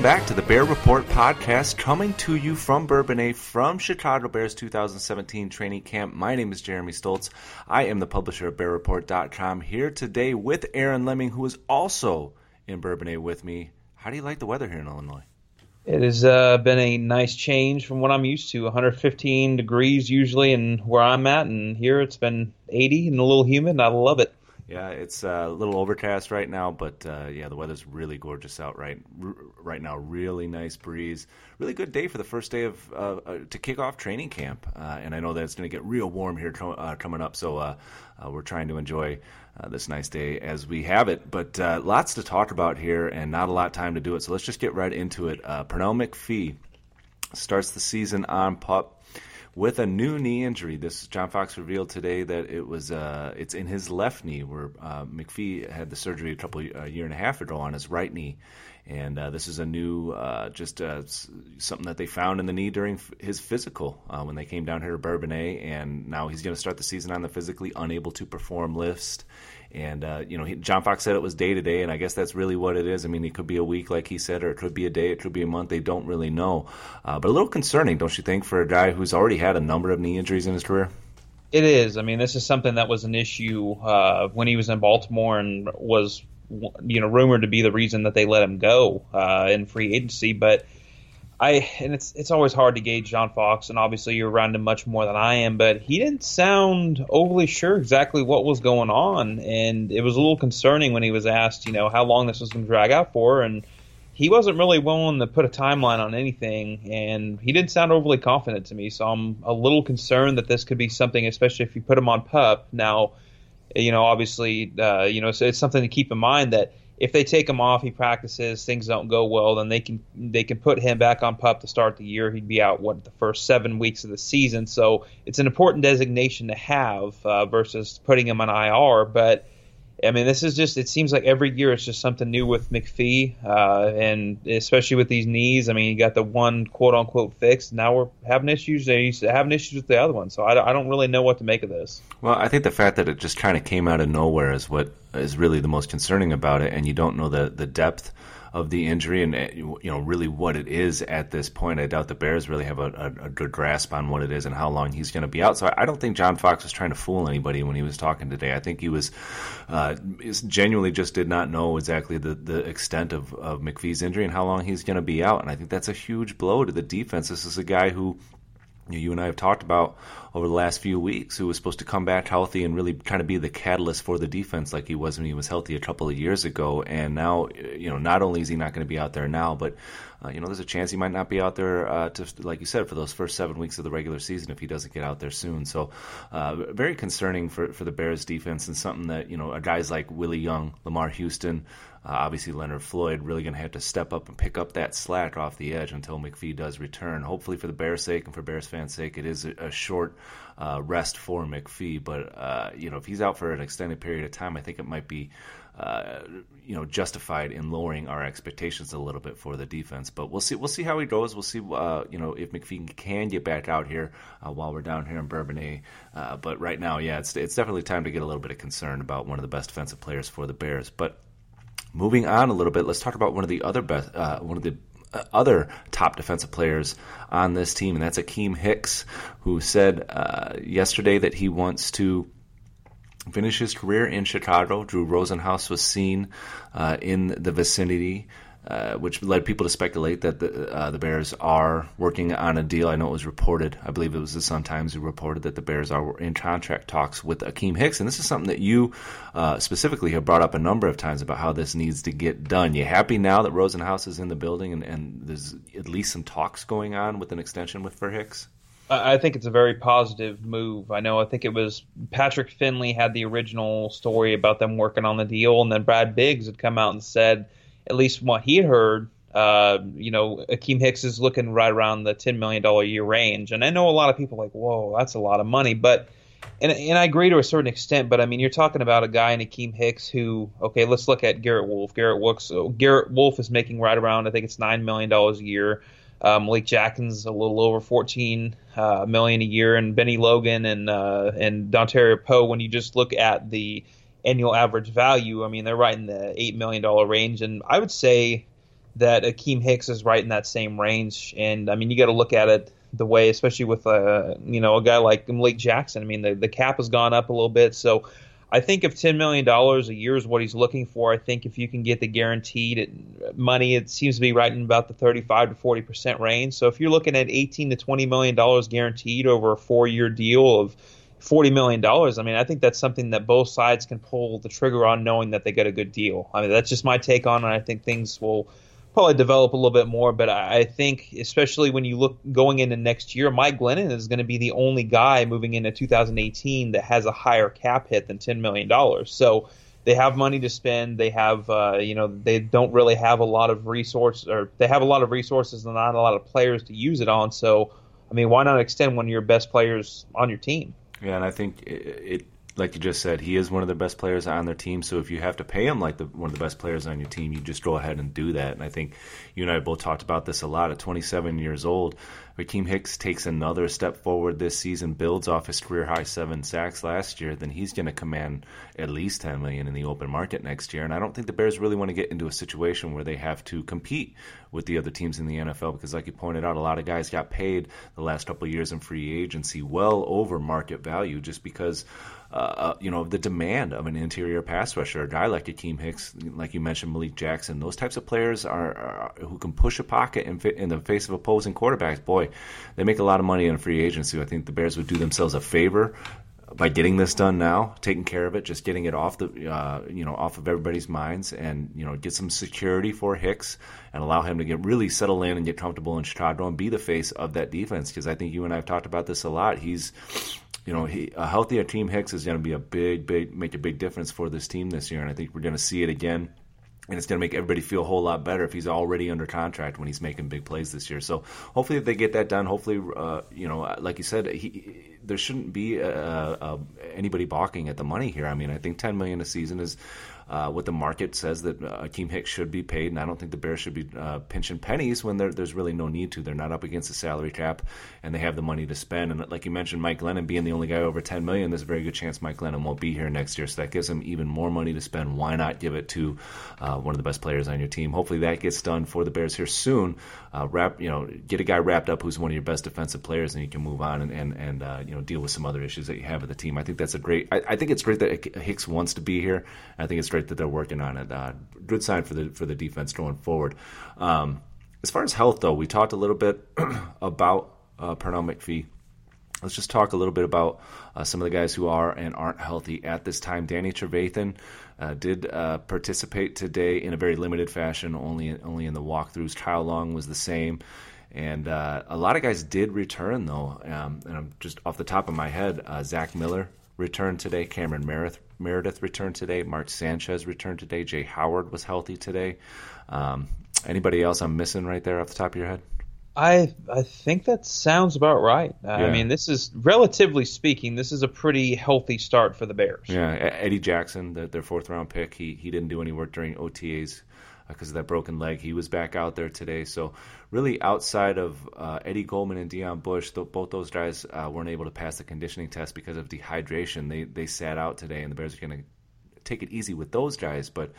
Welcome back to the Bear Report podcast, coming to you from Bourbonnais from Chicago Bears 2017 training camp. My name is Jeremy Stoltz. I am the publisher of BearReport.com here today with Aaron Leming, who is also in Bourbonnais with me. How do you like the weather here in Illinois? It has uh, been a nice change from what I'm used to. 115 degrees usually, and where I'm at, and here it's been 80 and a little humid, and I love it. Yeah, it's uh, a little overcast right now, but uh, yeah, the weather's really gorgeous out right r- right now. Really nice breeze. Really good day for the first day of uh, uh to kick off training camp, uh, and I know that it's going to get real warm here uh, coming up. So we're trying to enjoy Uh, this nice day as we have it. But uh, lots to talk about here, and not a lot of time to do it. So let's just get right into it. Uh, Pernell McPhee starts the season on pup with a new knee injury. This John Fox revealed today that it was uh, it's in his left knee, where uh, McPhee had the surgery a couple a year and a half ago on his right knee, and uh, this is a new uh, just uh, something that they found in the knee during his physical uh, when they came down here to Bourbonnais, and now he's going to start the season on the physically unable to perform list and uh, you know, he, John Fox said it was day to day, and I guess that's really what it is. I mean, it could be a week, like he said, or it could be a day, it could be a month. They don't really know, uh, but a little concerning, don't you think, for a guy who's already had a number of knee injuries in his career? It is. I mean, this is something that was an issue uh, when he was in Baltimore and was, you know, rumored to be the reason that they let him go uh, in free agency, but I and it's it's always hard to gauge John Fox, and obviously you're around him much more than I am, but he didn't sound overly sure exactly what was going on, and it was a little concerning when he was asked, you know, how long this was going to drag out for, and he wasn't really willing to put a timeline on anything, and he didn't sound overly confident to me, so I'm a little concerned that this could be something, especially if you put him on pup. Now, you know, obviously, uh, you know, it's, it's something to keep in mind that if they take him off, he practices, things don't go well, then they can they can put him back on pup to start the year. He'd be out what the first seven weeks of the season, so it's an important designation to have uh, versus putting him on IR. But I mean, this is just, it seems like every year it's just something new with McPhee, uh, and especially with these knees. I mean, you got the one quote unquote fixed. Now we're having issues. They having issues with the other one. So I, I don't really know what to make of this. Well, I think the fact that it just kind of came out of nowhere is what is really the most concerning about it, and you don't know the, the depth of the injury and you know really what it is at this point. I doubt the Bears really have a, a, a good grasp on what it is and how long he's going to be out. So I, I, don't think John Fox was trying to fool anybody when he was talking today. I think he was uh, genuinely just did not know exactly the, the extent of, of McPhee's injury and how long he's going to be out. And I think that's a huge blow to the defense. This is a guy who you and I have talked about over the last few weeks, who was supposed to come back healthy and really kind of be the catalyst for the defense like he was when he was healthy a couple of years ago. And now, you know, not only is he not going to be out there now, but uh, you know, there's a chance he might not be out there uh, to, like you said, for those first seven weeks of the regular season if he doesn't get out there soon. So, uh, very concerning for for the Bears defense and something that you know, guys like Willie Young, Lamarr Houston. Uh, obviously, Leonard Floyd really going to have to step up and pick up that slack off the edge until McPhee does return. Hopefully, for the Bears' sake and for Bears fans' sake, it is a, short uh, rest for McPhee. But uh, you know, if he's out for an extended period of time, I think it might be uh, you know justified in lowering our expectations a little bit for the defense. But we'll see. We'll see how he goes. We'll see. Uh, you know if McPhee can get back out here uh, while we're down here in Bourbonnais. But right now, yeah, it's it's definitely time to get a little bit of concern about one of the best defensive players for the Bears. But Moving on a little bit, let's talk about one of the other best, uh, one of the uh, other top defensive players on this team, and that's Akiem Hicks, who said uh, yesterday that he wants to finish his career in Chicago. Drew Rosenhaus was seen uh, in the vicinity uh, which led people to speculate that the, uh, the Bears are working on a deal. I know it was reported, I believe it was the Sun Times who reported that the Bears are in contract talks with Akiem Hicks. And this is something that you uh, specifically have brought up a number of times about how this needs to get done. You happy now that Rosenhaus is in the building and, and there's at least some talks going on with an extension with for Hicks? I think it's a very positive move. I know. I think it was Patrick Finley had the original story about them working on the deal, and then Brad Biggs had come out and said at least what he had heard, uh, you know, Akiem Hicks is looking right around the $10 million a year range. And I know a lot of people like, whoa, that's a lot of money. But, and, and I agree to a certain extent, but I mean, you're talking about a guy in Akiem Hicks who, okay, let's look at Garrett Wolf. Garrett Wolf, so Garrett Wolfe is making right around, I think it's $9 million a year. Um, Malik Jackson's a little over 14 uh, million a year, and Bennie Logan and uh, and Dontari Poe. When you just look at the annual average value, I mean, they're right in the $8 million range. And I would say that Akiem Hicks is right in that same range. And I mean, you got to look at it the way, especially with, uh, you know, a guy like Malik Jackson. I mean, the, the cap has gone up a little bit. So I think if $10 million a year is what he's looking for, I think if you can get the guaranteed money, it seems to be right in about the 35 to 40% range. So if you're looking at 18 to $20 million guaranteed over a four year deal of, forty million dollars. I mean, I think that's something that both sides can pull the trigger on, knowing that they get a good deal. I mean, that's just my take on it. I think things will probably develop a little bit more, but I think especially when you look going into next year, Mike Glennon is going to be the only guy moving into 2018 that has a higher cap hit than ten million dollars. So they have money to spend. They have, uh, you know, they don't really have a lot of resources, or they have a lot of resources and not a lot of players to use it on. So, I mean, why not extend one of your best players on your team? Yeah, and I think it, it, like you just said, he is one of the best players on their team. So if you have to pay him like the, one of the best players on your team, you just go ahead and do that. And I think you and I both talked about this a lot. At 27 years old, Akiem Hicks takes another step forward this season, builds off his career high seven sacks last year, then he's going to command at least 10 million in the open market next year. And I don't think the Bears really want to get into a situation where they have to compete with the other teams in the NFL because, like you pointed out, a lot of guys got paid the last couple years in free agency well over market value just because uh, uh, you know, the demand of an interior pass rusher, a guy like Akiem Hicks, like you mentioned, Malik Jackson, those types of players are, are who can push a pocket in, in, the face of opposing quarterbacks. Boy, they make a lot of money in free agency. I think the Bears would do themselves a favor by getting this done now, taking care of it, just getting it off the uh, you know off of everybody's minds, and you know get some security for Hicks and allow him to get really settle in and get comfortable in Chicago and be the face of that defense. Because I think you and I have talked about this a lot. He's you know, he, a healthier team Hicks is going to be a big, big, make a big difference for this team this year, and I think we're going to see it again. And it's going to make everybody feel a whole lot better if he's already under contract when he's making big plays this year. So hopefully, they get that done, hopefully, uh, you know, like you said, he, there shouldn't be uh, uh, anybody balking at the money here. I mean, I think 10 million a season is uh, what the market says that uh, Akiem Hicks should be paid, and I don't think the Bears should be uh, pinching pennies when there's really no need to. They're not up against the salary cap, and they have the money to spend. And like you mentioned, Mike Glennon being the only guy over 10 million, there's a very good chance Mike Glennon won't be here next year, so that gives him even more money to spend. Why not give it to uh, one of the best players on your team? Hopefully that gets done for the Bears here soon. Wrap, you know, get a guy wrapped up who's one of your best defensive players, and you can move on and and, and you know deal with some other issues that you have with the team. I think that's a great. I, I think it's great that Hicks wants to be here. I think it's great that they're working on it. Uh, good sign for the for the defense going forward. Um, as far as health, though, we talked a little bit about uh, Pernell McPhee. Let's just talk a little bit about uh, some of the guys who are and aren't healthy at this time. Danny Trevathan uh, did uh, participate today in a very limited fashion, only only in the walkthroughs. Kyle Long was the same, and uh, a lot of guys did return though. Um, and I'm just off the top of my head, uh, Zach Miller returned today. Cameron Meredith, Meredith returned today. Mark Sanchez returned today. Jaye Howard was healthy today. Um, anybody else I'm missing right there off the top of your head? I I think that sounds about right. Uh, yeah. I mean, this is relatively speaking, this is a pretty healthy start for the Bears. Yeah, Eddie Jackson, the, their fourth round pick, he he didn't do any work during OTAs because of that broken leg. He was back out there today. So really, outside of uh, Eddie Goldman and Deon Bush, th- both those guys uh, weren't able to pass the conditioning test because of dehydration. They they sat out today, and the Bears are going to take it easy with those guys. But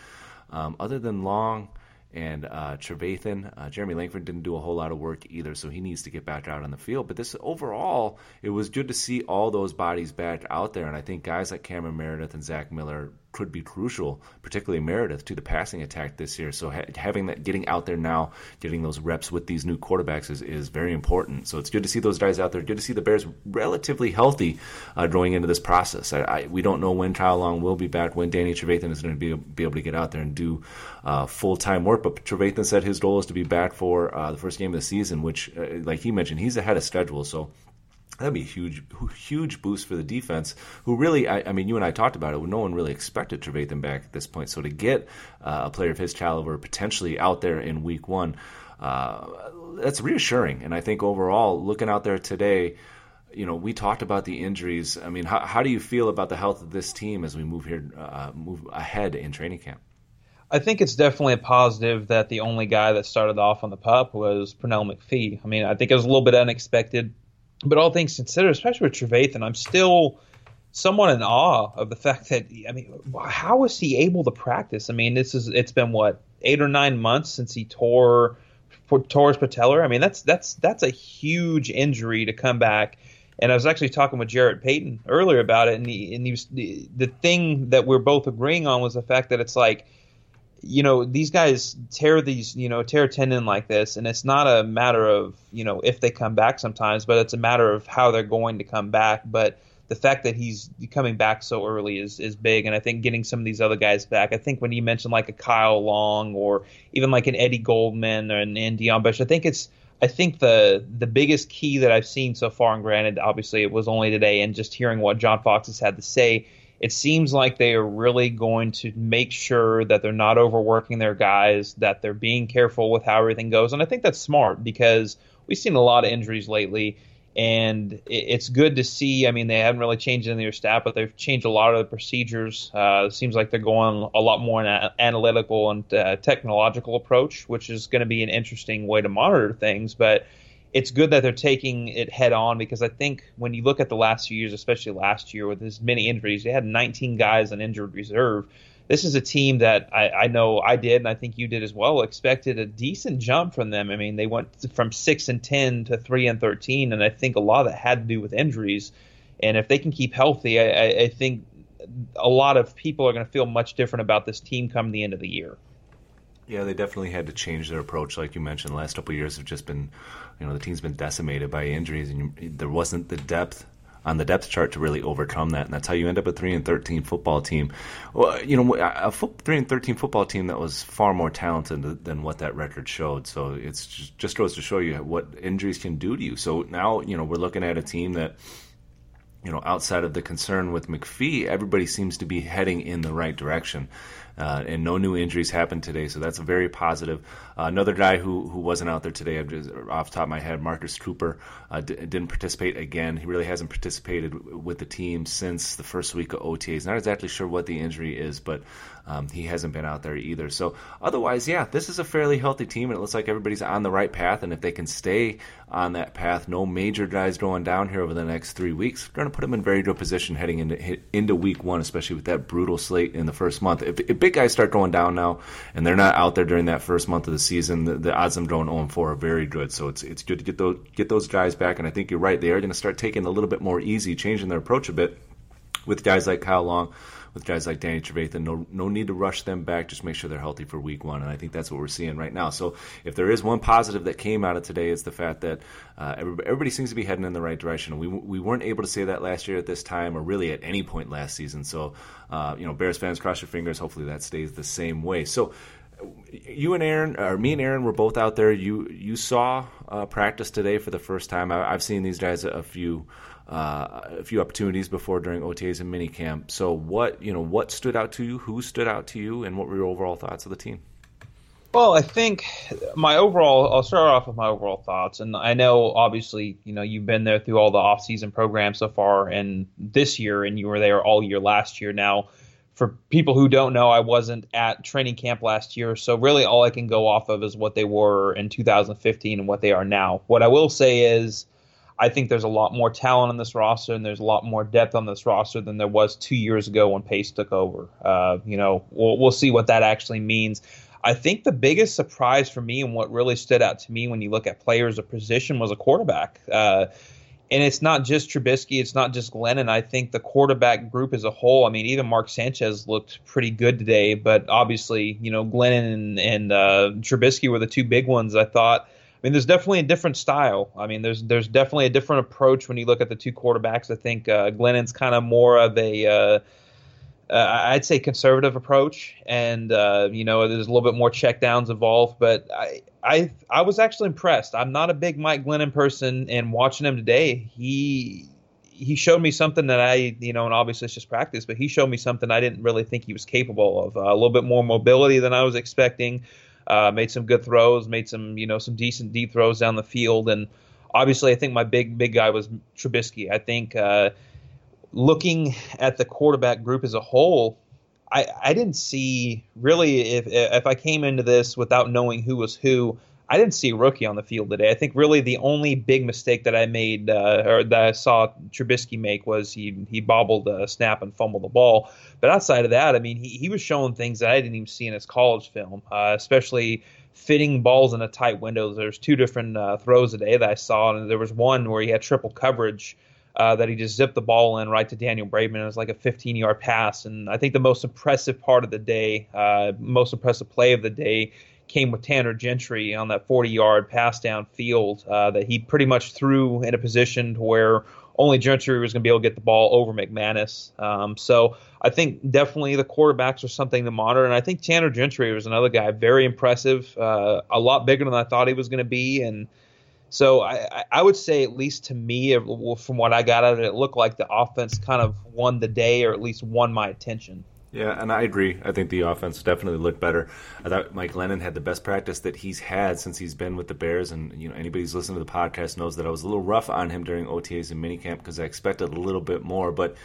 um, other than Long and uh, Trevathan. Uh, Jeremy Langford didn't do a whole lot of work either, so he needs to get back out on the field. But this overall, it was good to see all those bodies back out there, and I think guys like Cameron Meredith and Zach Miller could be crucial, particularly Meredith, to the passing attack this year. So ha- having that, getting out there now, getting those reps with these new quarterbacks is, is very important. So it's good to see those guys out there. Good to see the Bears relatively healthy uh, going into this process. I, I, we don't know when Kyle Long will be back, when Danny Trevathan is going to be, be able to get out there and do uh, full time work. But Trevathan said his goal is to be back for uh, the first game of the season, which, uh, like he mentioned, he's ahead of schedule. So That'd be a huge, huge boost for the defense. Who really, I, I, mean, you and I talked about it. No one really expected Trevathan back at this point. So to get uh, a player of his caliber potentially out there in Week One, uh, that's reassuring. And I think overall, looking out there today, you know, we talked about the injuries. I mean, how, how do you feel about the health of this team as we move here, uh, move ahead in training camp? I think it's definitely a positive that the only guy that started off on the pup was Pernell McPhee. I mean, I think it was a little bit unexpected but all things considered, especially with Trevathan, I'm still somewhat in awe of the fact that I mean, how is he able to practice? I mean, this is it's been what eight or nine months since he tore his patellar. I mean, that's that's that's a huge injury to come back. And I was actually talking with Jarrett Payton earlier about it, and he, and he was the, the thing that we're both agreeing on was the fact that it's like you know these guys tear these you know tear tendon like this and it's not a matter of you know if they come back sometimes but it's a matter of how they're going to come back. But the fact that he's coming back so early is is big and i think getting some of these other guys back i think when you mentioned like a kyle long or even like an eddie goldman or an, and Deon bush i think it's I think the the biggest key that I've seen so far, and granted, obviously it was only today, and just hearing what John Fox has had to say, it seems like they are really going to make sure that they're not overworking their guys, that they're being careful with how everything goes. And I think that's smart because we've seen a lot of injuries lately. And it's good to see. I mean, they haven't really changed any of their staff, but they've changed a lot of the procedures. Uh, it seems like they're going a lot more in an analytical and uh, technological approach, which is going to be an interesting way to monitor things. But it's good that they're taking it head on because I think when you look at the last few years, especially last year with as many injuries, they had 19 guys on injured reserve. This is a team that I, I, know I did, and I think you did as well. Expected a decent jump from them. I mean, they went from six and ten to three and thirteen, and I think a lot of that had to do with injuries. And if they can keep healthy, I, I think a lot of people are going to feel much different about this team come the end of the year. Yeah, they definitely had to change their approach, like you mentioned. The last couple years have just been, you know, the team's been decimated by injuries, and you, there wasn't the depth on the depth chart to really overcome that, and that's how you end up a three and thirteen football team. Well, you know, a three and thirteen football team that was far more talented than what that record showed. So it's just, just goes to show you what injuries can do to you. So now, you know, we're looking at a team that you know, outside of the concern with McPhee, everybody seems to be heading in the right direction. Uh, and no new injuries happened today, so that's very positive. Uh, another guy who, who wasn't out there today, just, off the top of my head, Marcus Cooper, uh, d- didn't participate again. He really hasn't participated with the team since the first week of OTAs. Not exactly sure what the injury is, but um, he hasn't been out there either. So otherwise, yeah, this is a fairly healthy team, and it looks like everybody's on the right path. And if they can stay on that path, no major guys going down here over the next three weeks, going to put them in very good position heading into into week one, especially with that brutal slate in the first month. If, if big guys start going down now, and they're not out there during that first month of the season, the, the odds of them going 0 4 are very good. So it's it's good to get those get those guys back. And I think you're right; they are going to start taking a little bit more easy, changing their approach a bit with guys like Kyle Long with guys like Danny Trevathan. No, no need to rush them back. Just make sure they're healthy for week one. And I think that's what we're seeing right now. So if there is one positive that came out of today, it's the fact that uh, everybody, everybody, seems to be heading in the right direction. We, we weren't able to say that last year at this time or really at any point last season. So, uh, you know, Bears fans, cross your fingers. Hopefully that stays the same way. So, you and Aaron, or me and Aaron, were both out there. You you saw uh, practice today for the first time. I, have seen these guys a few uh, a few opportunities before during OTAs and minicamp. So what you know, what stood out to you? Who stood out to you? And what were your overall thoughts of the team? Well, I think my overall, I'll start off with my overall thoughts. And I know, obviously, you know, you've been there through all the off-season programs so far and this year, and you were there all year last year. Now, for people who don't know, I wasn't at training camp last year. So really all I can go off of is what they were in 2015 and what they are now. What I will say is I think there's a lot more talent on this roster and there's a lot more depth on this roster than there was two years ago when Pace took over. Uh, you know, we'll, we'll see what that actually means. I think the biggest surprise for me and what really stood out to me when you look at players of position was a quarterback. Uh, and it's not just Trubisky, it's not just Glennon. I think the quarterback group as a whole. I mean, even Mark Sanchez looked pretty good today, but obviously, you know, Glennon and, and uh, Trubisky were the two big ones. I thought I mean, there's definitely a different style. I mean, there's there's definitely a different approach when you look at the two quarterbacks. I think uh, Glennon's kind of more of a uh, uh, I'd say conservative approach, and uh, you know, there's a little bit more checkdowns involved. But I I I was actually impressed. I'm not a big Mike Glennon person, and watching him today, he he showed me something that I, you know, and obviously it's just practice, but he showed me something I didn't really think he was capable of. Uh, a little bit more mobility than I was expecting. Uh, made some good throws, made some you know some decent deep throws down the field, and obviously I think my big big guy was Trubisky. I think uh, looking at the quarterback group as a whole, I, I didn't see really if if I came into this without knowing who was who. I didn't see rookie on the field today. I think really the only big mistake that I made uh, or that I saw Trubisky make was he he bobbled a snap and fumbled the ball. But outside of that, I mean, he, he was showing things that I didn't even see in his college film, uh, especially fitting balls in a tight window. There's two different uh, throws today that I saw, and there was one where he had triple coverage. Uh, that he just zipped the ball in right to Daniel Braverman. It was like a 15 yard pass. And I think the most impressive part of the day, uh, most impressive play of the day, came with Tanner Gentry on that 40 yard pass down field uh, that he pretty much threw in a position to where only Gentry was going to be able to get the ball over McManus. Um, so I think definitely the quarterbacks are something to monitor. And I think Tanner Gentry was another guy, very impressive, uh, a lot bigger than I thought he was going to be. And so I, I, would say, at least to me, from what I got out of it, it looked like the offense kind of won the day or at least won my attention. Yeah, and I agree. I think the offense definitely looked better. I thought Mike Glennon had the best practice that he's had since he's been with the Bears. And you know, anybody who's listened to the podcast knows that I was a little rough on him during OTAs and minicamp because I expected a little bit more. But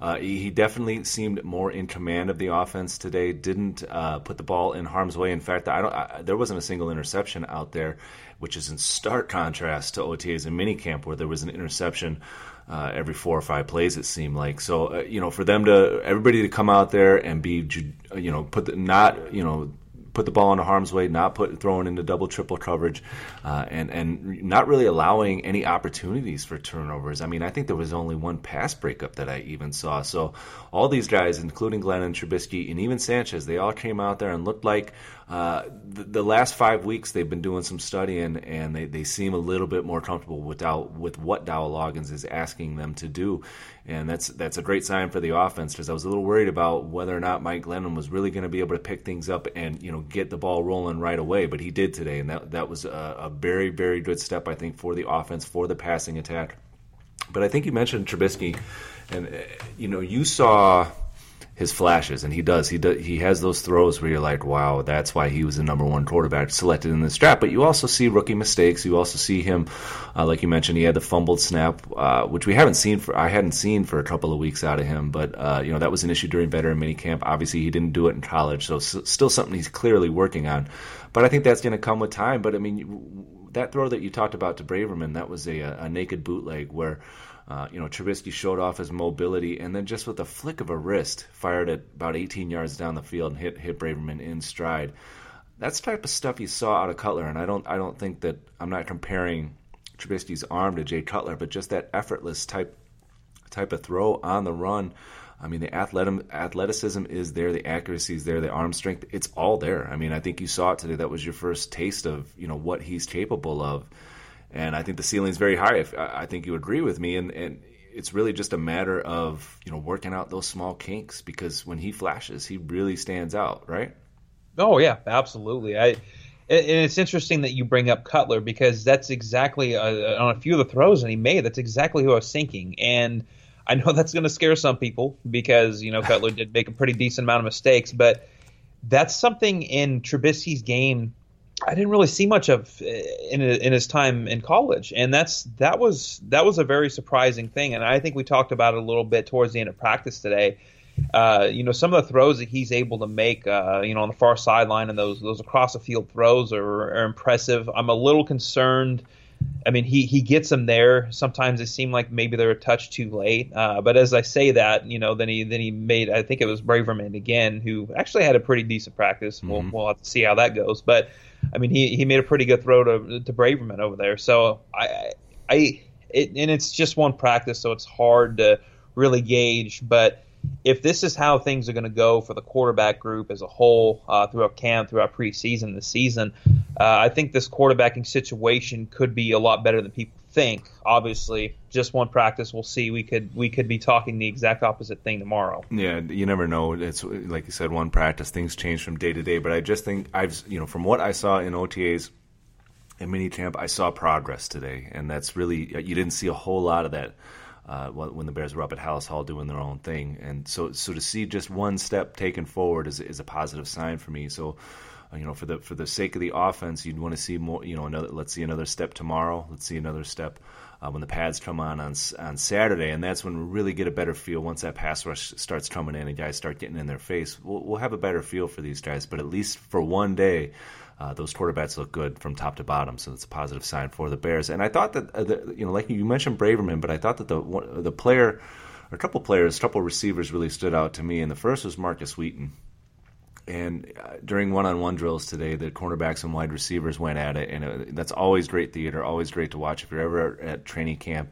uh, he definitely seemed more in command of the offense today. Didn't uh, put the ball in harm's way. In fact, I don't. I, there wasn't a single interception out there, which is in stark contrast to OTAs and minicamp where there was an interception uh, every four or five plays. It seemed like so. Uh, you know, for them to everybody to come out there and be, you know, put the, not you know put the ball into harm's way, not put throwing into double triple coverage, uh, and and not really allowing any opportunities for turnovers. I mean, I think there was only one pass breakup that I even saw. So all these guys, including Glenn and Trubisky and even Sanchez, they all came out there and looked like uh, the, the, last five weeks they've been doing some studying and they, they seem a little bit more comfortable with Dow, with what Dowell Loggains is asking them to do and that's that's a great sign for the offense because I was a little worried about whether or not Mike Glennon was really going to be able to pick things up and you know get the ball rolling right away, but he did today, and that that was a, a very very good step I think for the offense for the passing attack. But I think you mentioned Trubisky, and uh, you know you saw his flashes, and he does. He does. He has those throws where you're like, "Wow, that's why he was the number one quarterback selected in this draft." But you also see rookie mistakes. You also see him, uh, like you mentioned, he had the fumbled snap, uh, which we haven't seen for. I hadn't seen for a couple of weeks out of him, but uh, you know that was an issue during veteran minicamp. Obviously, he didn't do it in college, so s- still something he's clearly working on. But I think that's going to come with time. But I mean, that throw that you talked about to Braverman, that was a, a naked bootleg where uh, you know, Trubisky showed off his mobility, and then just with a flick of a wrist, fired it about 18 yards down the field and hit hit Braverman in stride. That's the type of stuff you saw out of Cutler, and I don't I don't think that I'm not comparing Trubisky's arm to Jay Cutler, but just that effortless type type of throw on the run. I mean, the athleticism is there, the accuracy is there, the arm strength, it's all there. I mean, I think you saw it today. That was your first taste of, you know, what he's capable of. And I think the ceiling is very high. If, I think you agree with me. And, and it's really just a matter of, you know, working out those small kinks because when he flashes, he really stands out, right? Oh, yeah, absolutely. I, and it's interesting that you bring up Cutler because that's exactly uh, on a few of the throws that he made. That's exactly who I was thinking, and I know that's going to scare some people because you know Cutler did make a pretty decent amount of mistakes, but that's something in Trubisky's game I didn't really see much of uh, in in his time in college, and that's that was that was a very surprising thing. And I think we talked about it a little bit towards the end of practice today. Uh, you know, some of the throws that he's able to make, uh, you know, on the far sideline and those those across the field throws are, are impressive. I'm a little concerned I mean, he he gets them there. Sometimes they seem like maybe they're a touch too late. Uh, but as I say that, you know, then he then he made I think it was Braverman again, who actually had a pretty decent practice. Mm-hmm. We'll, we'll have to see how that goes. But I mean, he he made a pretty good throw to to Braverman over there. So I I it, and it's just one practice, so it's hard to really gauge. But if this is how things are going to go for the quarterback group as a whole uh, throughout camp, throughout preseason, the season, uh, I think this quarterbacking situation could be a lot better than people think. Obviously, just one practice, we'll see. We could we could be talking the exact opposite thing tomorrow. Yeah, you never know. It's like you said, one practice, things change from day to day. But I just think I've you know from what I saw in OTAs and mini camp, I saw progress today, and that's really you didn't see a whole lot of that uh, when the Bears were up at Halas Hall doing their own thing. And so, so to see just one step taken forward is, is a positive sign for me. So, uh, you know, for the for the sake of the offense, you'd want to see more. You know, another. Let's see another step tomorrow. Let's see another step uh, when the pads come on, on on Saturday, and that's when we really get a better feel. Once that pass rush starts coming in and guys start getting in their face, we'll, we'll have a better feel for these guys. But at least for one day, uh, those quarterbacks look good from top to bottom, so it's a positive sign for the Bears. And I thought that uh, the, you know, like you mentioned Braverman, but I thought that the the player, or a couple players, a couple receivers really stood out to me. And the first was Markus Wheaton. And uh, during one-on-one drills today, the cornerbacks and wide receivers went at it, and it, that's always great theater, always great to watch. If you're ever at training camp,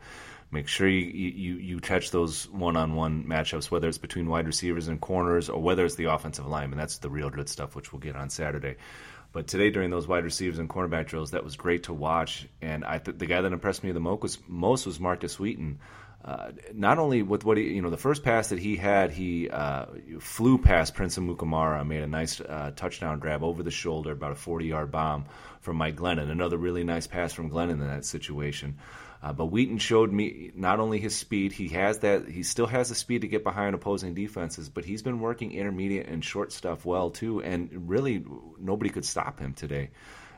make sure you, you, you catch those one-on-one matchups, whether it's between wide receivers and corners or whether it's the offensive lineman. That's the real good stuff, which we'll get on Saturday. But today, during those wide receivers and cornerback drills, that was great to watch. And I th- the guy that impressed me the most was, most was Markus Wheaton. Uh, not only with what he, you know, the first pass that he had, he uh, flew past Prince Amukamara, made a nice uh, touchdown grab over the shoulder, about a 40 yard bomb from Mike Glennon. Another really nice pass from Glennon in that situation. Uh, but Wheaton showed me not only his speed, he has that, he still has the speed to get behind opposing defenses, but he's been working intermediate and short stuff well too, and really nobody could stop him today.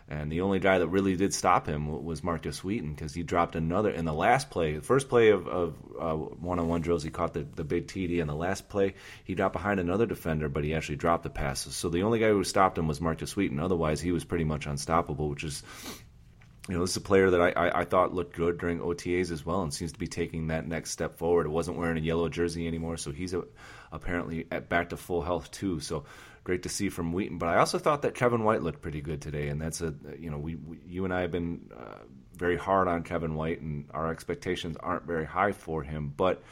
And the only guy that really did stop him was Markus Wheaton because he dropped another in the last play. The first play of, of uh, one-on-one drills, he caught the, the big TD. And the last play, he dropped behind another defender, but he actually dropped the passes. So the only guy who stopped him was Markus Wheaton. Otherwise, he was pretty much unstoppable, which is you know, this is a player that I, I, I, thought looked good during OTAs as well, and seems to be taking that next step forward. It wasn't wearing a yellow jersey anymore, so he's a, apparently at back to full health too. So great to see from Wheaton. But I also thought that Kevin White looked pretty good today, and that's a you know we, we you and I have been uh, very hard on Kevin White, and our expectations aren't very high for him, but.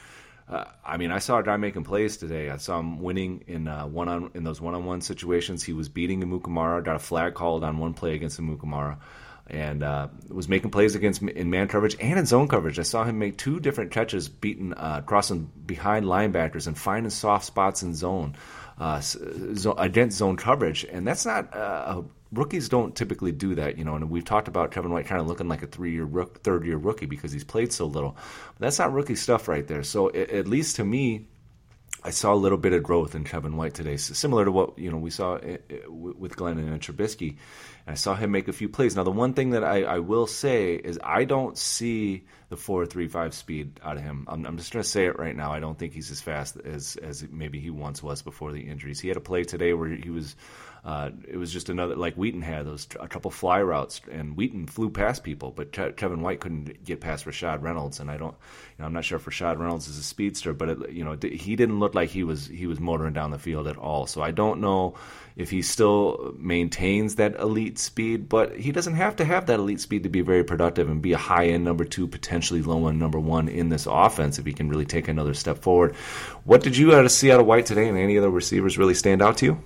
Uh, I mean, I saw a guy making plays today. I saw him winning in uh, one on in those one on one situations. He was beating Amukamara, got a flag called on one play against Amukamara and uh, was making plays against in man coverage and in zone coverage. I saw him make two different catches, beating uh, crossing behind linebackers and finding soft spots in zone uh, against zone coverage, and that's not. Uh, rookies don't typically do that, you know, and we've talked about Kevin White kind of looking like a three-year, rook, third-year rookie because he's played so little. But that's not rookie stuff right there. So, it, at least to me, I saw a little bit of growth in Kevin White today, so similar to what you know we saw eh, eh, with Glennon and Trubisky. I saw him make a few plays. Now, the one thing that I, I will say is I don't see the four three five speed out of him. I'm, I'm just going to say it right now. I don't think he's as fast as as maybe he once was before the injuries. He had a play today where he was uh, it was just another like Wheaton had those a couple fly routes, and Wheaton flew past people, but Ke- Kevin White couldn't get past Rashad Reynolds, and I don't, you know, I'm not sure if Rashad Reynolds is a speedster, but it, you know, he didn't look like he was he was motoring down the field at all. So I don't know if he still maintains that elite speed, but he doesn't have to have that elite speed to be very productive and be a high end number two, potentially low end number one in this offense if he can really take another step forward. What did you see out of White today, and any other receivers really stand out to you?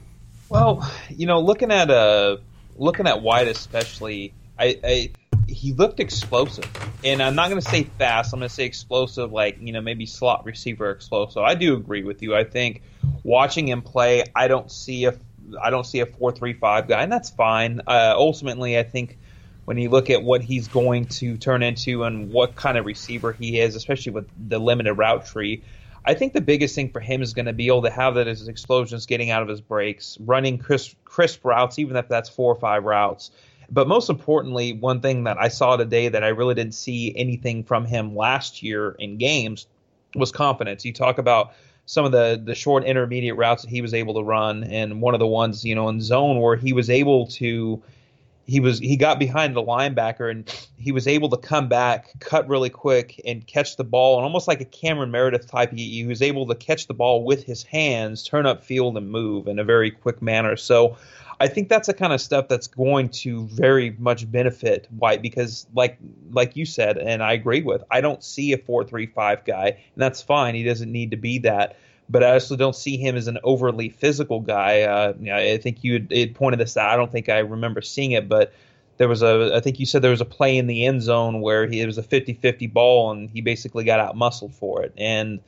Well, you know, looking at uh, looking at White especially, I, I he looked explosive, and I'm not going to say fast. I'm going to say explosive, like you know maybe slot receiver explosive. I do agree with you. I think watching him play, I don't see a I don't see a four three five guy, and that's fine. Uh, ultimately, I think when you look at what he's going to turn into and what kind of receiver he is, especially with the limited route tree, I think the biggest thing for him is going to be able to have that as explosions getting out of his breaks, running crisp, crisp routes, even if that's four or five routes. But most importantly, one thing that I saw today that I really didn't see anything from him last year in games was confidence. You talk about some of the the short intermediate routes that he was able to run, and one of the ones you know in zone where he was able to he was he got behind the linebacker and he was able to come back, cut really quick, and catch the ball, and almost like a Cameron Meredith type, he, he was able to catch the ball with his hands, turn up field, and move in a very quick manner. So. I think that's the kind of stuff that's going to very much benefit White because, like like you said, and I agree with, I don't see a four three five guy, and that's fine. He doesn't need to be that but I also don't see him as an overly physical guy. Uh, you know, I think you had, had pointed this out. I don't think I remember seeing it, but there was a I think you said there was a play in the end zone where he, it was a 50-50 ball and he basically got out muscled for it. And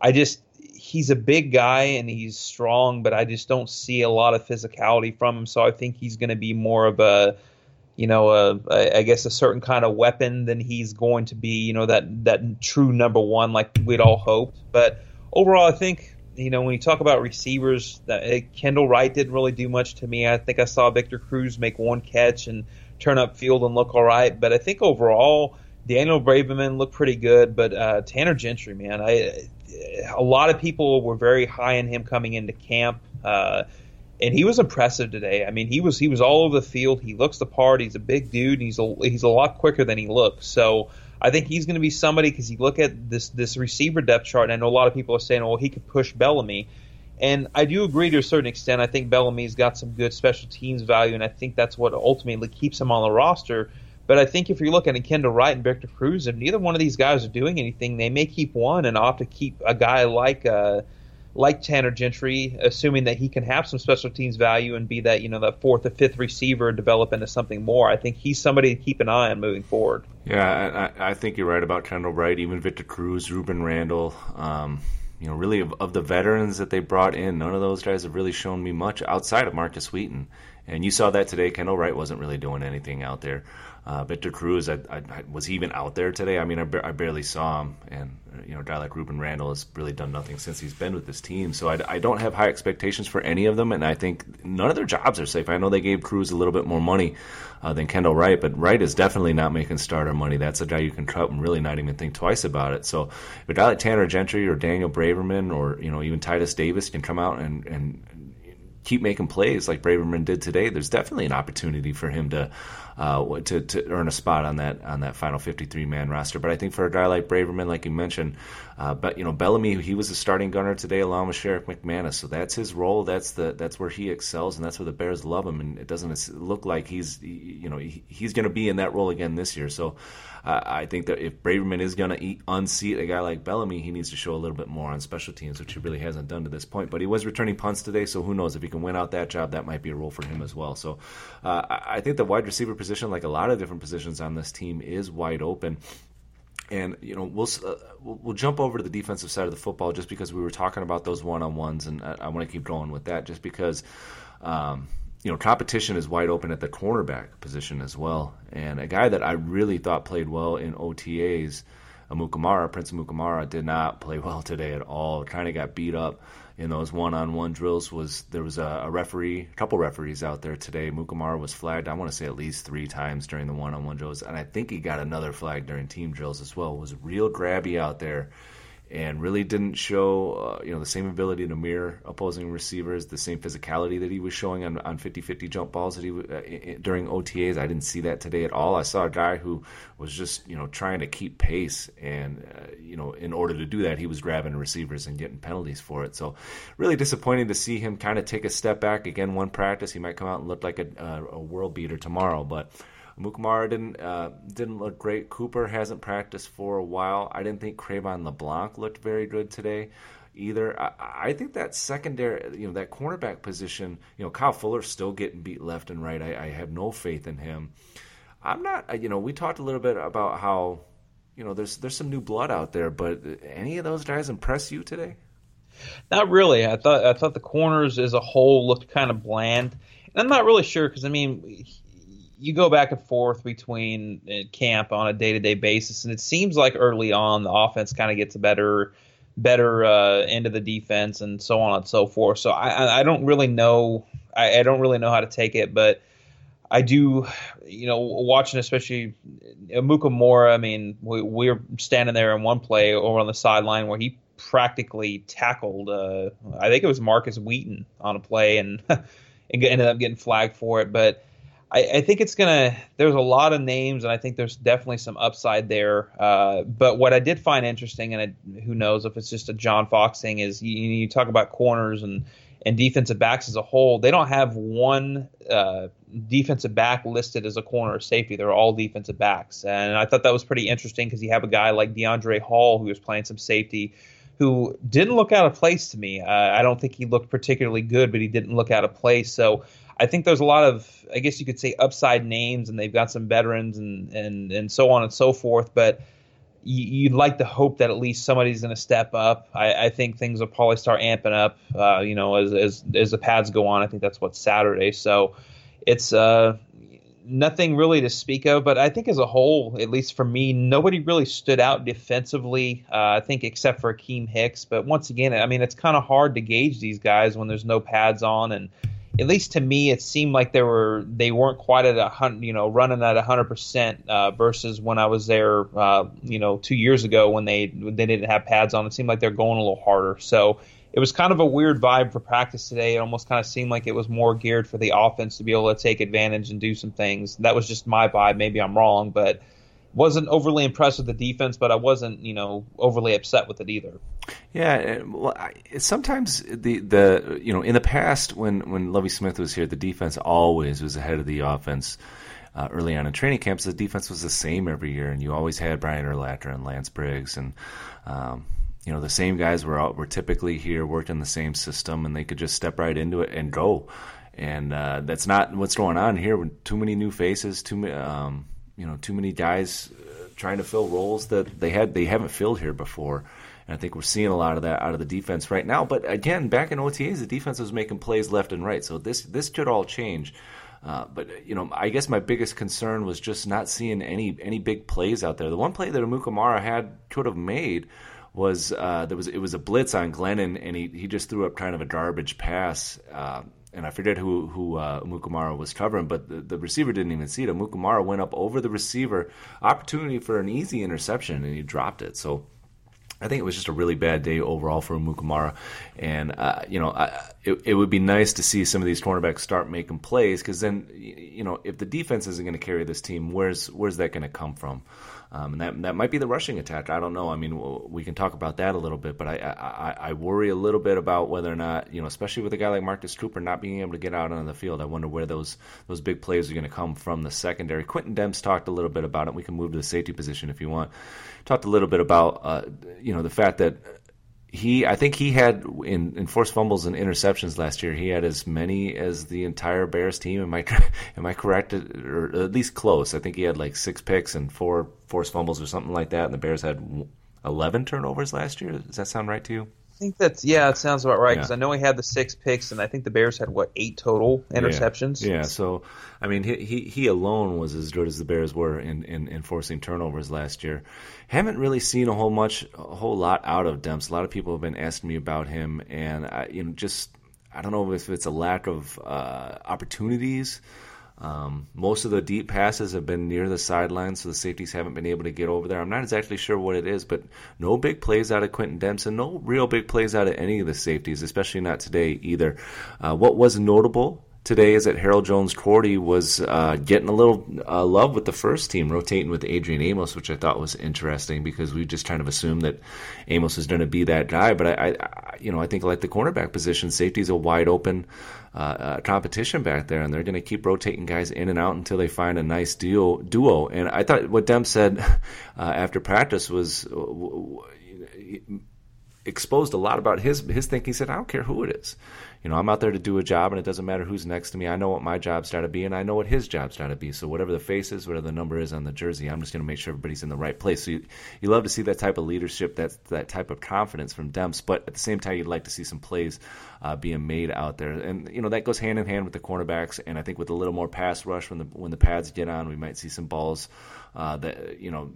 I just he's a big guy and he's strong, but I just don't see a lot of physicality from him. So I think he's going to be more of a you know, I guess a certain kind of weapon than he's going to be, you know, that that true number one like we'd all hoped. But overall, I think you know when you talk about receivers, that uh, Kendall Wright didn't really do much to me. I think I saw Victor Cruz make one catch and turn up field and look all right, but I think overall Daniel Braverman looked pretty good. But uh, Tanner Gentry, man, I a lot of people were very high in him coming into camp. Uh, and he was impressive today. I mean, he was he was all over the field. He looks the part. He's a big dude. And he's a he's a lot quicker than he looks. So I think he's going to be somebody because you look at this this receiver depth chart, and I know a lot of people are saying, "Well, he could push Bellamy," and I do agree to a certain extent. I think Bellamy's got some good special teams value, and I think that's what ultimately keeps him on the roster. But I think if you're looking at Kendall Wright and Victor Cruz, if neither one of these guys are doing anything, they may keep one and opt to keep a guy like. Uh, like Tanner Gentry, assuming that he can have some special teams value and be that you know that fourth or fifth receiver, and develop into something more. I think he's somebody to keep an eye on moving forward. Yeah, I, I think you're right about Kendall Wright, even Victor Cruz, Rueben Randle. Um, you know, really of, of, the veterans that they brought in, none of those guys have really shown me much outside of Markus Wheaton. And you saw that today. Kendall Wright wasn't really doing anything out there. Uh, Victor Cruz, I, I, was he even out there today? I mean, I, I, barely saw him, and you know, a guy like Rueben Randle has really done nothing since he's been with this team. So I, don't have high expectations for any of them, and I think none of their jobs are safe. I know they gave Cruz a little bit more money uh, than Kendall Wright, but Wright is definitely not making starter money. That's a guy you can cut and really not even think twice about it. So if a guy like Tanner Gentry or Daniel Braverman or you know even Titus Davis can come out and and keep making plays like Braverman did today, there's definitely an opportunity for him to uh, to, to earn a spot on that on that final 53 man roster. But I think for a guy like Braverman, like you mentioned, uh, but you know Bellamy, he was a starting gunner today along with Sherrick McManus, so that's his role. That's the that's where he excels, and that's where the Bears love him. And it doesn't look like he's you know he, he's going to be in that role again this year. So uh, I think that if Braverman is going to unseat a guy like Bellamy, he needs to show a little bit more on special teams, which he really hasn't done to this point. But he was returning punts today, so who knows if he can win out that job, that might be a role for him as well. So uh, I think the wide receiver position, like a lot of different positions on this team, is wide open. And you know we'll uh, we'll jump over to the defensive side of the football just because we were talking about those one on ones, and I, I want to keep going with that just because. Um, you know, competition is wide open at the cornerback position as well. And a guy that I really thought played well in OTAs, Amukamara, Prince Amukamara, did not play well today at all. Kind of got beat up in those one-on-one drills. Was there was a, a referee, a couple referees out there today. Mukamara was flagged. I want to say at least three times during the one-on-one drills, and I think he got another flag during team drills as well. It was real grabby out there and really didn't show uh, you know the same ability to mirror opposing receivers, the same physicality that he was showing on, on 50-50 jump balls that he uh, during OTAs. I didn't see that today at all. I saw a guy who was just you know trying to keep pace, and uh, you know in order to do that, he was grabbing receivers and getting penalties for it. So really disappointing to see him kind of take a step back again. One practice, he might come out and look like a, a world beater tomorrow, but. Amukamara didn't uh, didn't look great. Cooper hasn't practiced for a while. I didn't think Cre'Von LeBlanc looked very good today either. I, I, think that secondary, you know, that cornerback position, you know, Kyle Fuller's still getting beat left and right. I, I have no faith in him. I'm not, uh, you know, we talked a little bit about how, you know, there's there's some new blood out there, but any of those guys impress you today? Not really. I thought I thought the corners as a whole looked kind of bland. And I'm not really sure because I mean you go back and forth between uh, camp on a day to day basis, and it seems like early on the offense kind of gets a better better uh, end of the defense and so on and so forth. So I, I don't really know I, I don't really know how to take it, but I do, you know, watching especially Amukamara. I mean, we, we were standing there in one play over on the sideline where he practically tackled. Uh, I think it was Markus Wheaton on a play and and ended up getting flagged for it, but I, I, think it's gonna. There's a lot of names, and I think there's definitely some upside there. Uh, but what I did find interesting, and I, who knows if it's just a John Fox thing, is you, you, talk about corners and and defensive backs as a whole. They don't have one uh, defensive back listed as a corner or safety. They're all defensive backs, and I thought that was pretty interesting because you have a guy like Deiondre' Hall who was playing some safety who didn't look out of place to me. Uh, I don't think he looked particularly good, but he didn't look out of place. So I think there's a lot of, I guess you could say, upside names, and they've got some veterans and and and so on and so forth. But you, would like to hope that at least somebody's going to step up. I, I, think things will probably start amping up, uh, you know, as, as as the pads go on. I think that's what Saturday. So it's uh, nothing really to speak of. But I think as a whole, at least for me, nobody really stood out defensively. Uh, I think except for Akiem Hicks. But once again, I mean, it's kind of hard to gauge these guys when there's no pads on and at least to me, it seemed like they were they weren't quite at a hundred, you know, running at a hundred percent uh, versus when I was there, uh, you know, two years ago when they they didn't have pads on. It seemed like they're going a little harder. So it was kind of a weird vibe for practice today. It almost kind of seemed like it was more geared for the offense to be able to take advantage and do some things. That was just my vibe. Maybe I'm wrong, but wasn't overly impressed with the defense, but I wasn't, you know, overly upset with it either. Yeah, well, I, sometimes the the you know in the past when when Lovie Smith was here, the defense always was ahead of the offense. Uh, early on in training camps, the defense was the same every year, and you always had Brian Urlacher and Lance Briggs, and um, you know the same guys were out, were typically here, worked in the same system, and they could just step right into it and go. And uh, that's not what's going on here. Too many new faces, too many. Um, you know too many guys uh, trying to fill roles that they had they haven't filled here before. And I think we're seeing a lot of that out of the defense right now. But again, back in OTAs, the defense was making plays left and right. So this this could all change. Uh, but you know, I guess my biggest concern was just not seeing any any big plays out there. The one play that Amukamara had could have made was uh, there was it was a blitz on Glennon, and he he just threw up kind of a garbage pass. Uh, and I forget who who uh, was covering, but the, the receiver didn't even see it. Mukamara went up over the receiver, opportunity for an easy interception, and he dropped it. So I think it was just a really bad day overall for Mukamara, and uh, you know I, it, it would be nice to see some of these cornerbacks start making plays because then you know if the defense isn't going to carry this team, where's where's that going to come from? Um, and that that might be the rushing attack. I don't know. I mean, we can talk about that a little bit, but I, I, I worry a little bit about whether or not you know, especially with a guy like Marcus Cooper not being able to get out on the field. I wonder where those those big plays are going to come from the secondary. Quintin Demps talked a little bit about it. We can move to the safety position if you want. Talked a little bit about uh, you know the fact that he I think he had in, in forced fumbles and interceptions last year. He had as many as the entire Bears team. Am I am I correct or at least close? I think he had like six picks and four forced fumbles or something like that. And the Bears had eleven turnovers last year. Does that sound right to you? I think that's yeah, it sounds about right because yeah. I know he had the six picks, and I think the Bears had what eight total interceptions. Yeah, yeah. so I mean, he, he, he alone was as good as the Bears were in, in, in forcing turnovers last year. Haven't really seen a whole much a whole lot out of Demps. A lot of people have been asking me about him, and I, you know, just I don't know if it's a lack of uh, opportunities Um, most of the deep passes have been near the sideline, so the safeties haven't been able to get over there. I'm not exactly sure what it is, but no big plays out of Quintin Dempson, no real big plays out of any of the safeties, especially not today either. Uh, what was notable today is that Harold Jones-Quartey was uh, getting a little uh, love with the first team, rotating with Adrian Amos, which I thought was interesting because we just kind of assumed that Amos was going to be that guy. But I, I, you know, I think like the cornerback position, safety is a wide open uh, uh competition back there, and they're going to keep rotating guys in and out until they find a nice duo. Duo, and I thought what Demp said uh, after practice was. Exposed a lot about his his thinking. He said, "I don't care who it is you know, I'm out there to do a job, and it doesn't matter who's next to me. I know what my job's got to be, and I know what his job's got to be. So whatever the face is, whatever the number is on the jersey, I'm just going to make sure everybody's in the right place. So you, you love to see that type of leadership, that that type of confidence from Demps, but at the same time, you'd like to see some plays uh, being made out there, and you know that goes hand in hand with the cornerbacks, and I think with a little more pass rush when the when the pads get on, we might see some balls uh, that you know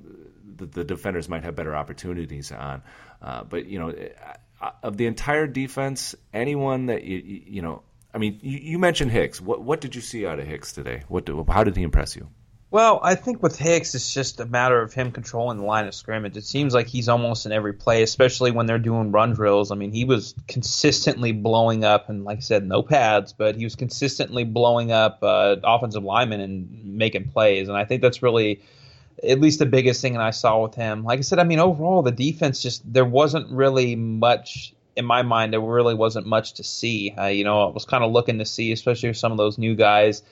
the, the defenders might have better opportunities on. Uh, but you know. Uh, of the entire defense, anyone that you you know, I mean, you, you, mentioned Hicks. What what did you see out of Hicks today? What how did he impress you? Well, I think with Hicks, it's just a matter of him controlling the line of scrimmage. It seems like he's almost in every play, especially when they're doing run drills. I mean, he was consistently blowing up, and like I said, no pads, but he was consistently blowing up uh, offensive linemen and making plays. And I think that's really at least the biggest thing that I saw with him. Like I said, I mean, overall, the defense just there wasn't really much in my mind. There really wasn't much to see. Uh, you know, I was kind of looking to see, especially with some of those new guys.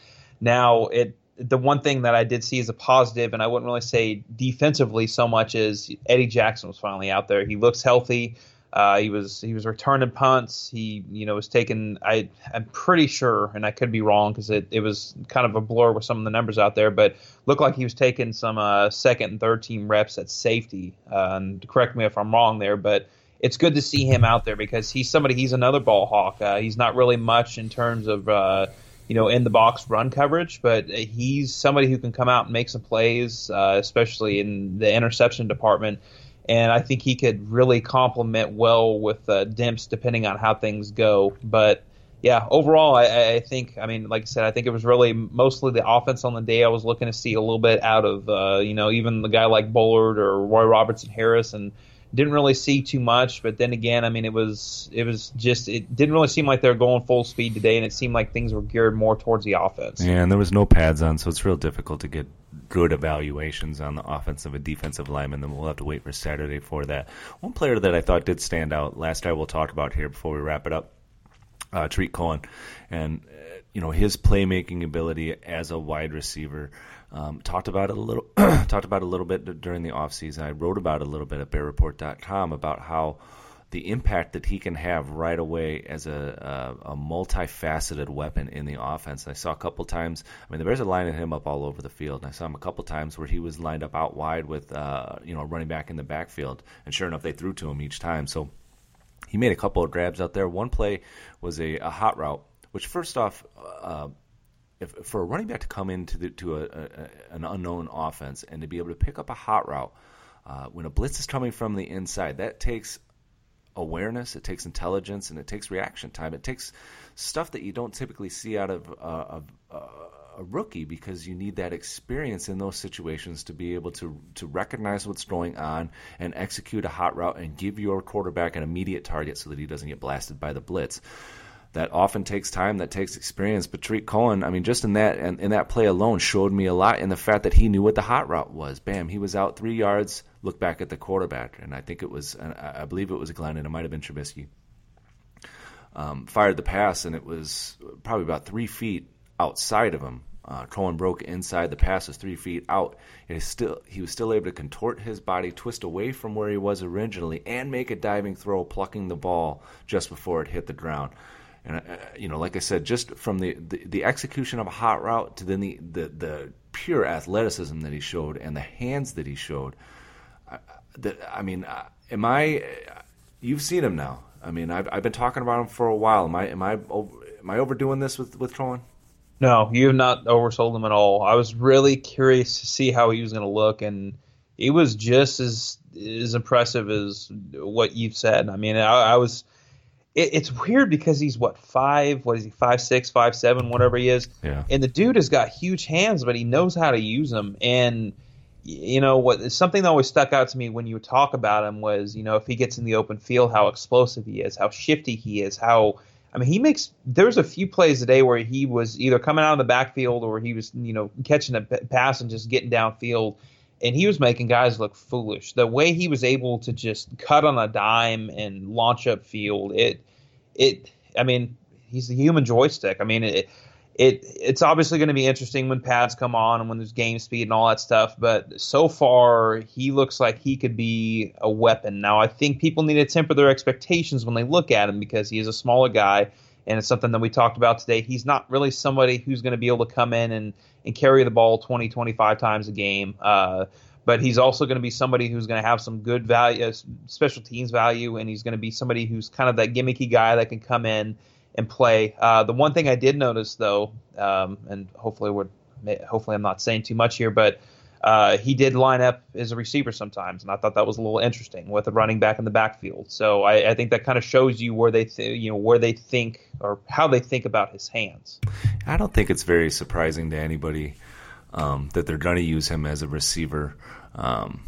Now, it the one thing that I did see as a positive, and I wouldn't really say defensively so much as Eddie Jackson was finally out there. He looks healthy. Uh, he was he was returning punts. He you know was taking. I I'm pretty sure, and I could be wrong because it, it was kind of a blur with some of the numbers out there, but looked like he was taking some uh, second and third team reps at safety. Uh, and correct me if I'm wrong there, but it's good to see him out there because he's somebody. He's another ball hawk. Uh, he's not really much in terms of uh, you know in the box run coverage, but he's somebody who can come out and make some plays, uh, especially in the interception department and I think he could really complement well with uh, Demps depending on how things go. But yeah, overall, I, I, think I mean, like I said, I think it was really mostly the offense on the day. I was looking to see a little bit out of uh, you know even the guy like Bullard or Roy Robertson Harris and didn't really see too much. But then again, I mean, it was it was just it didn't really seem like they were going full speed today, and it seemed like things were geared more towards the offense. Yeah, and there was no pads on, so it's real difficult to get good evaluations on the offensive and defensive linemen. Then we'll have to wait for Saturday for that. One player that I thought did stand out last night we'll talk about here before we wrap it up, uh, Cohen, and uh, you know his playmaking ability as a wide receiver. Um, talked about it a little talked about a little bit during the offseason. I wrote about it a little bit at BearReport.com about how the impact that he can have right away as a, a, a multifaceted weapon in the offense. I saw a couple times. I mean, the Bears are lining him up all over the field, and I saw him a couple times where he was lined up out wide with uh, you know running back in the backfield, and sure enough, they threw to him each time. So he made a couple of grabs out there. One play was a, a hot route, which first off. Uh, if, for a running back to come into the, to a, a, an unknown offense and to be able to pick up a hot route uh, when a blitz is coming from the inside, that takes awareness, it takes intelligence, and it takes reaction time. It takes stuff that you don't typically see out of, uh, uh, a rookie because you need that experience in those situations to be able to to recognize what's going on and execute a hot route and give your quarterback an immediate target so that he doesn't get blasted by the blitz that often takes time, that takes experience. But Tarik Cohen, I mean, just in that and in that play alone, showed me a lot in the fact that he knew what the hot route was. Bam, he was out three yards. Look back at the quarterback, and I think it was, I believe it was Glenn, and it might have been Trubisky. Um, fired the pass, and it was probably about three feet outside of him. Uh, Cohen broke inside. The pass was three feet out. It is still he was still able to contort his body, twist away from where he was originally, and make a diving throw, plucking the ball just before it hit the ground. And uh, you know, like I said, just from the, the, the execution of a hot route to then the, the, the pure athleticism that he showed and the hands that he showed. The, I mean, uh, am I? You've seen him now. I mean, I've I've been talking about him for a while. Am I am I am I overdoing this with with Cohen? No, you have not oversold him at all. I was really curious to see how he was going to look, and he was just as as impressive as what you've said. I mean, I, I was it, it's weird because he's what five? What is he? Five six, five seven, whatever he is. Yeah. And the dude has got huge hands, but he knows how to use them. And you know what? Something that always stuck out to me when you talk about him was, you know, if he gets in the open field, how explosive he is, how shifty he is, how I mean, he makes. There's a few plays today where he was either coming out of the backfield or he was, you know, catching a pass and just getting downfield, and he was making guys look foolish. The way he was able to just cut on a dime and launch up field, it, it. I mean, he's the human joystick. I mean, it, it it's obviously going to be interesting when pads come on and when there's game speed and all that stuff. But so far, he looks like he could be a weapon. Now, I think people need to temper their expectations when they look at him because he is a smaller guy, and it's something that we talked about today. He's not really somebody who's going to be able to come in and and carry the ball 20, 25 times a game. Uh, but he's also going to be somebody who's going to have some good value, special teams value, and he's going to be somebody who's kind of that gimmicky guy that can come in and play. Uh, the one thing I did notice though, um, and hopefully we're hopefully I'm not saying too much here, but uh, he did line up as a receiver sometimes, and I thought that was a little interesting with a running back in the backfield. So I, I think that kind of shows you where they th- you know where they think or how they think about his hands. I don't think it's very surprising to anybody um, that they're going to use him as a receiver. Um,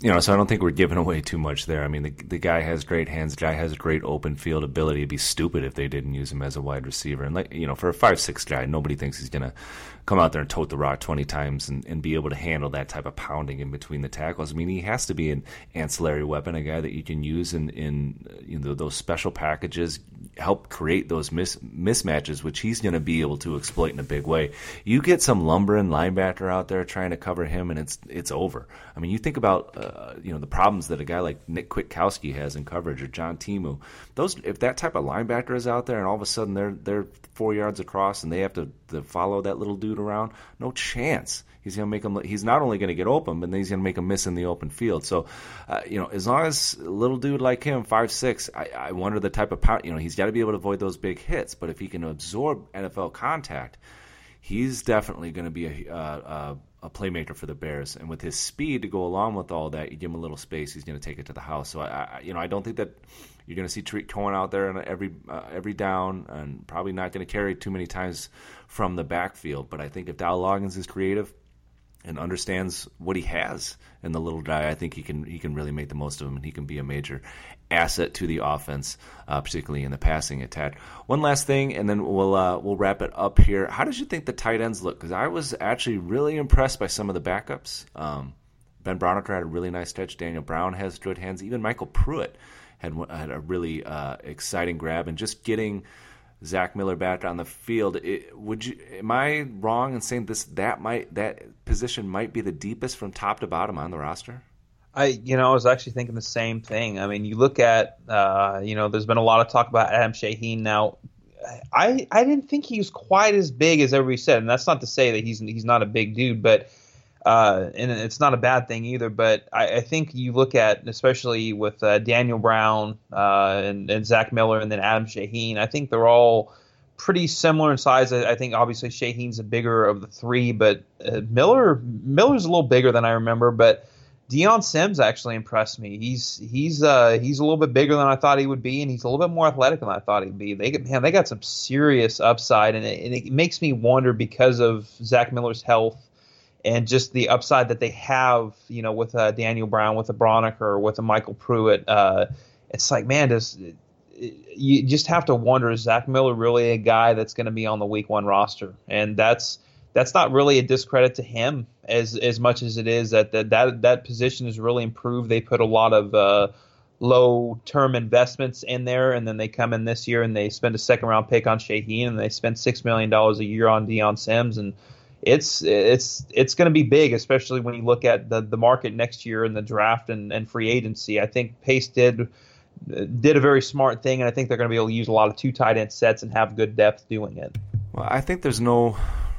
you know, so I don't think we're giving away too much there. I mean, the the guy has great hands. The guy has great open field ability. It'd be stupid if they didn't use him as a wide receiver. And like you know, for a five six guy, nobody thinks he's gonna come out there and tote the rock twenty times and, and be able to handle that type of pounding in between the tackles. I mean, he has to be an ancillary weapon, a guy that you can use in in you know those special packages, help create those mis- mismatches, which he's going to be able to exploit in a big way. You get some lumbering linebacker out there trying to cover him, and it's it's over. I mean, you think about uh, you know the problems that a guy like Nick Kwiatkowski has in coverage, or John Timu. Those if that type of linebacker is out there, and all of a sudden they're they're four yards across, and they have to, to follow that little dude around, no chance. He's going to make him. He's not only going to get open, but then he's going to make him miss in the open field. So, uh, you know, as long as a little dude like him, five six, I, I wonder the type of power. You know, he's got to be able to avoid those big hits. But if he can absorb NFL contact, he's definitely going to be a, uh, a playmaker for the Bears. And with his speed to go along with all that, you give him a little space, he's going to take it to the house. So I, I you know, I don't think that you're going to see Tarik Cohen out there every uh, every down, and probably not going to carry too many times from the backfield. But I think if Dow Loggains is creative and understands what he has in the little guy, I think he can he can really make the most of him, and he can be a major asset to the offense, uh, particularly in the passing attack. One last thing, and then we'll uh, we'll wrap it up here. How did you think the tight ends look? Because I was actually really impressed by some of the backups. Um, ben Braunecker had a really nice touch. Daniel Brown has good hands. Even MyCole Pruitt had had a really uh, exciting grab, and just getting Zach Miller back on the field. It, would you? Am I wrong in saying this? That might that position might be the deepest from top to bottom on the roster. I, you know, I was actually thinking the same thing. I mean, you look at, uh, you know, there's been a lot of talk about Adam Shaheen. Now, I, I didn't think he was quite as big as everybody said, and that's not to say that he's he's not a big dude, but uh, and it's not a bad thing either. But I, I think you look at, especially with uh, Daniel Brown uh, and, and Zach Miller, and then Adam Shaheen. I think they're all pretty similar in size. I, I think obviously Shaheen's the bigger of the three, but uh, Miller Miller's a little bigger than I remember, but Dion Sims actually impressed me. He's he's uh, he's a little bit bigger than I thought he would be, and he's a little bit more athletic than I thought he'd be. They man, they got some serious upside, and it, and it makes me wonder because of Zach Miller's health and just the upside that they have, you know, with uh, Daniel Brown, with a Braunecker, with a MyCole Pruitt. Uh, it's like, man, does you just have to wonder is Zach Miller really a guy that's going to be on the Week One roster? And that's that's not really a discredit to him as as much as it is that that that, that position has really improved. They put a lot of uh, low term investments in there, and then they come in this year and they spend a second round pick on Shaheen, and they spend six million dollars a year on Dion Sims, and it's it's it's going to be big, especially when you look at the the market next year and the draft and, and free agency. I think Pace did did a very smart thing, and I think they're going to be able to use a lot of two tight end sets and have good depth doing it. Well, I think there's no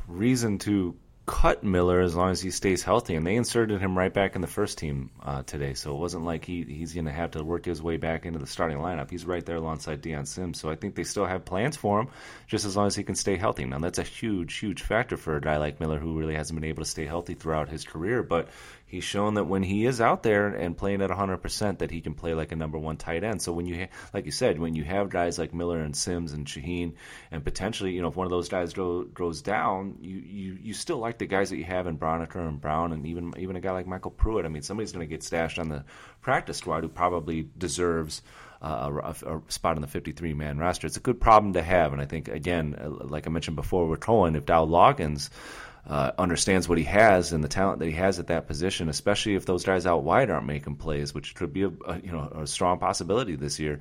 reason to cut Miller as long as he stays healthy, and they inserted him right back in the first team uh, today. So it wasn't like he he's going to have to work his way back into the starting lineup. He's right there alongside Dion Sims. So I think they still have plans for him, just as long as he can stay healthy. Now that's a huge, huge factor for a guy like Miller who really hasn't been able to stay healthy throughout his career, but he's shown that when he is out there and playing at 100%, that he can play like a number one tight end. So when you, ha- like you said, when you have guys like Miller and Sims and Shaheen, and potentially, you know, if one of those guys go, goes down, you, you, you still like the guys that you have in Braunecker and Brown, and even even a guy like MyCole Pruitt. I mean, somebody's going to get stashed on the practice squad who probably deserves. Uh, a, a, spot on the 53 man roster. It's a good problem to have, and I think again, uh, like I mentioned before, with Cohen, if Dow Loggains uh, understands what he has and the talent that he has at that position, especially if those guys out wide aren't making plays, which could be a, a you know a strong possibility this year.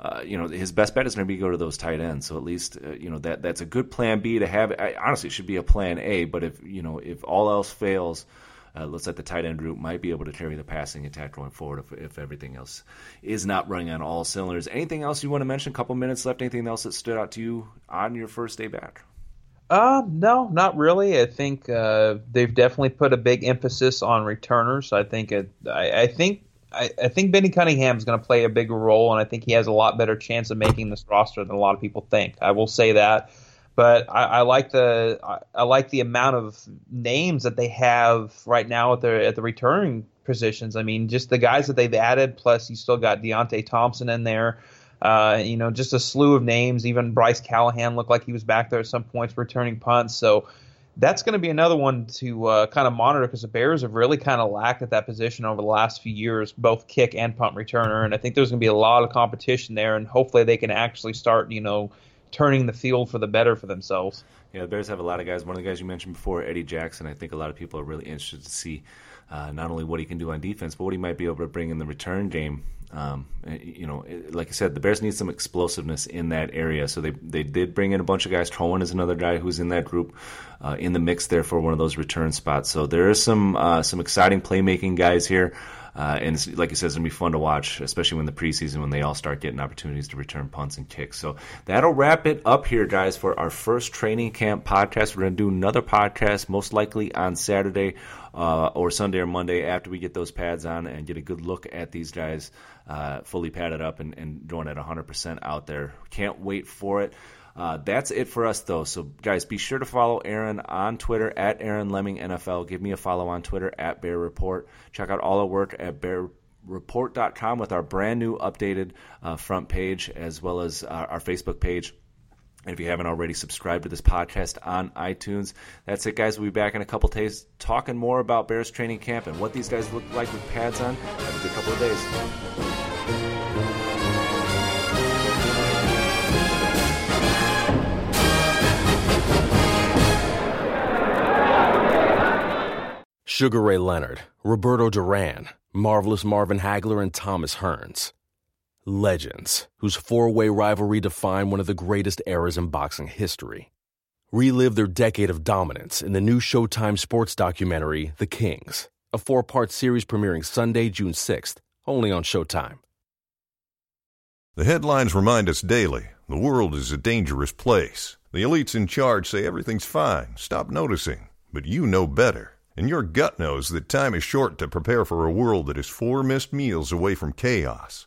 Uh, you know, his best bet is going to be go to those tight ends. So at least uh, you know that that's a good plan B to have. I, honestly, it should be a plan A. But if you know if all else fails. Uh, looks like the tight end group might be able to carry the passing attack going forward if, if everything else is not running on all cylinders. Anything else you want to mention? A couple minutes left. Anything else that stood out to you on your first day back? Uh, no, not really. I think uh, they've definitely put a big emphasis on returners. I think it, I, I think I, I, think Benny Cunningham is going to play a bigger role, and I think he has a lot better chance of making this roster than a lot of people think. I will say that, but I, I like the I, I, like the amount of names that they have right now at the at the returning positions. I mean, just the guys that they've added. Plus, you still got Deonte Thompson in there. Uh, you know, just a slew of names. Even Bryce Callahan looked like he was back there at some points returning punts. So that's going to be another one to uh, kind of monitor because the Bears have really kind of lacked at that position over the last few years, both kick and punt returner. And I think there's going to be a lot of competition there, and hopefully they can actually start, you know, turning the field for the better for themselves. Yeah, the Bears have a lot of guys. One of the guys you mentioned before, Eddie Jackson. I think a lot of people are really interested to see uh, not only what he can do on defense, but what he might be able to bring in the return game. Um, eh, you know, eh, like I said, the Bears need some explosiveness in that area. So they they did bring in a bunch of guys. Cohen is another guy who's in that group, uh, in the mix there for one of those return spots. So there is some uh, some exciting playmaking guys here. Uh, and like I said, it's gonna be fun to watch, especially when the preseason when they all start getting opportunities to return punts and kicks. So that'll wrap it up here, guys, for our first training camp podcast. We're gonna do another podcast, most likely on Saturday uh, or Sunday or Monday after we get those pads on and get a good look at these guys uh, fully padded up and, and going at 100% out there. Can't wait for it. Uh, that's it for us, though. So, guys, be sure to follow Aaron on Twitter at Aaron Leming NFL. Give me a follow on Twitter at Bear Report. Check out all our work at bearreport.com with our brand new updated uh, front page as well as our, our Facebook page. And if you haven't already subscribed to this podcast on iTunes, that's it, guys. We'll be back in a couple days talking more about Bears training camp and what these guys look like with pads on. Have a good couple of days. Sugar Ray Leonard, Roberto Duran, Marvelous Marvin Hagler, and Thomas Hearns. Legends, whose four way rivalry defined one of the greatest eras in boxing history. Relive their decade of dominance in the new Showtime sports documentary, The Kings, a four part series premiering Sunday, June 6th, only on Showtime. The headlines remind us daily the world is a dangerous place. The elites in charge say everything's fine, stop noticing, but you know better. And your gut knows that time is short to prepare for a world that is four missed meals away from chaos.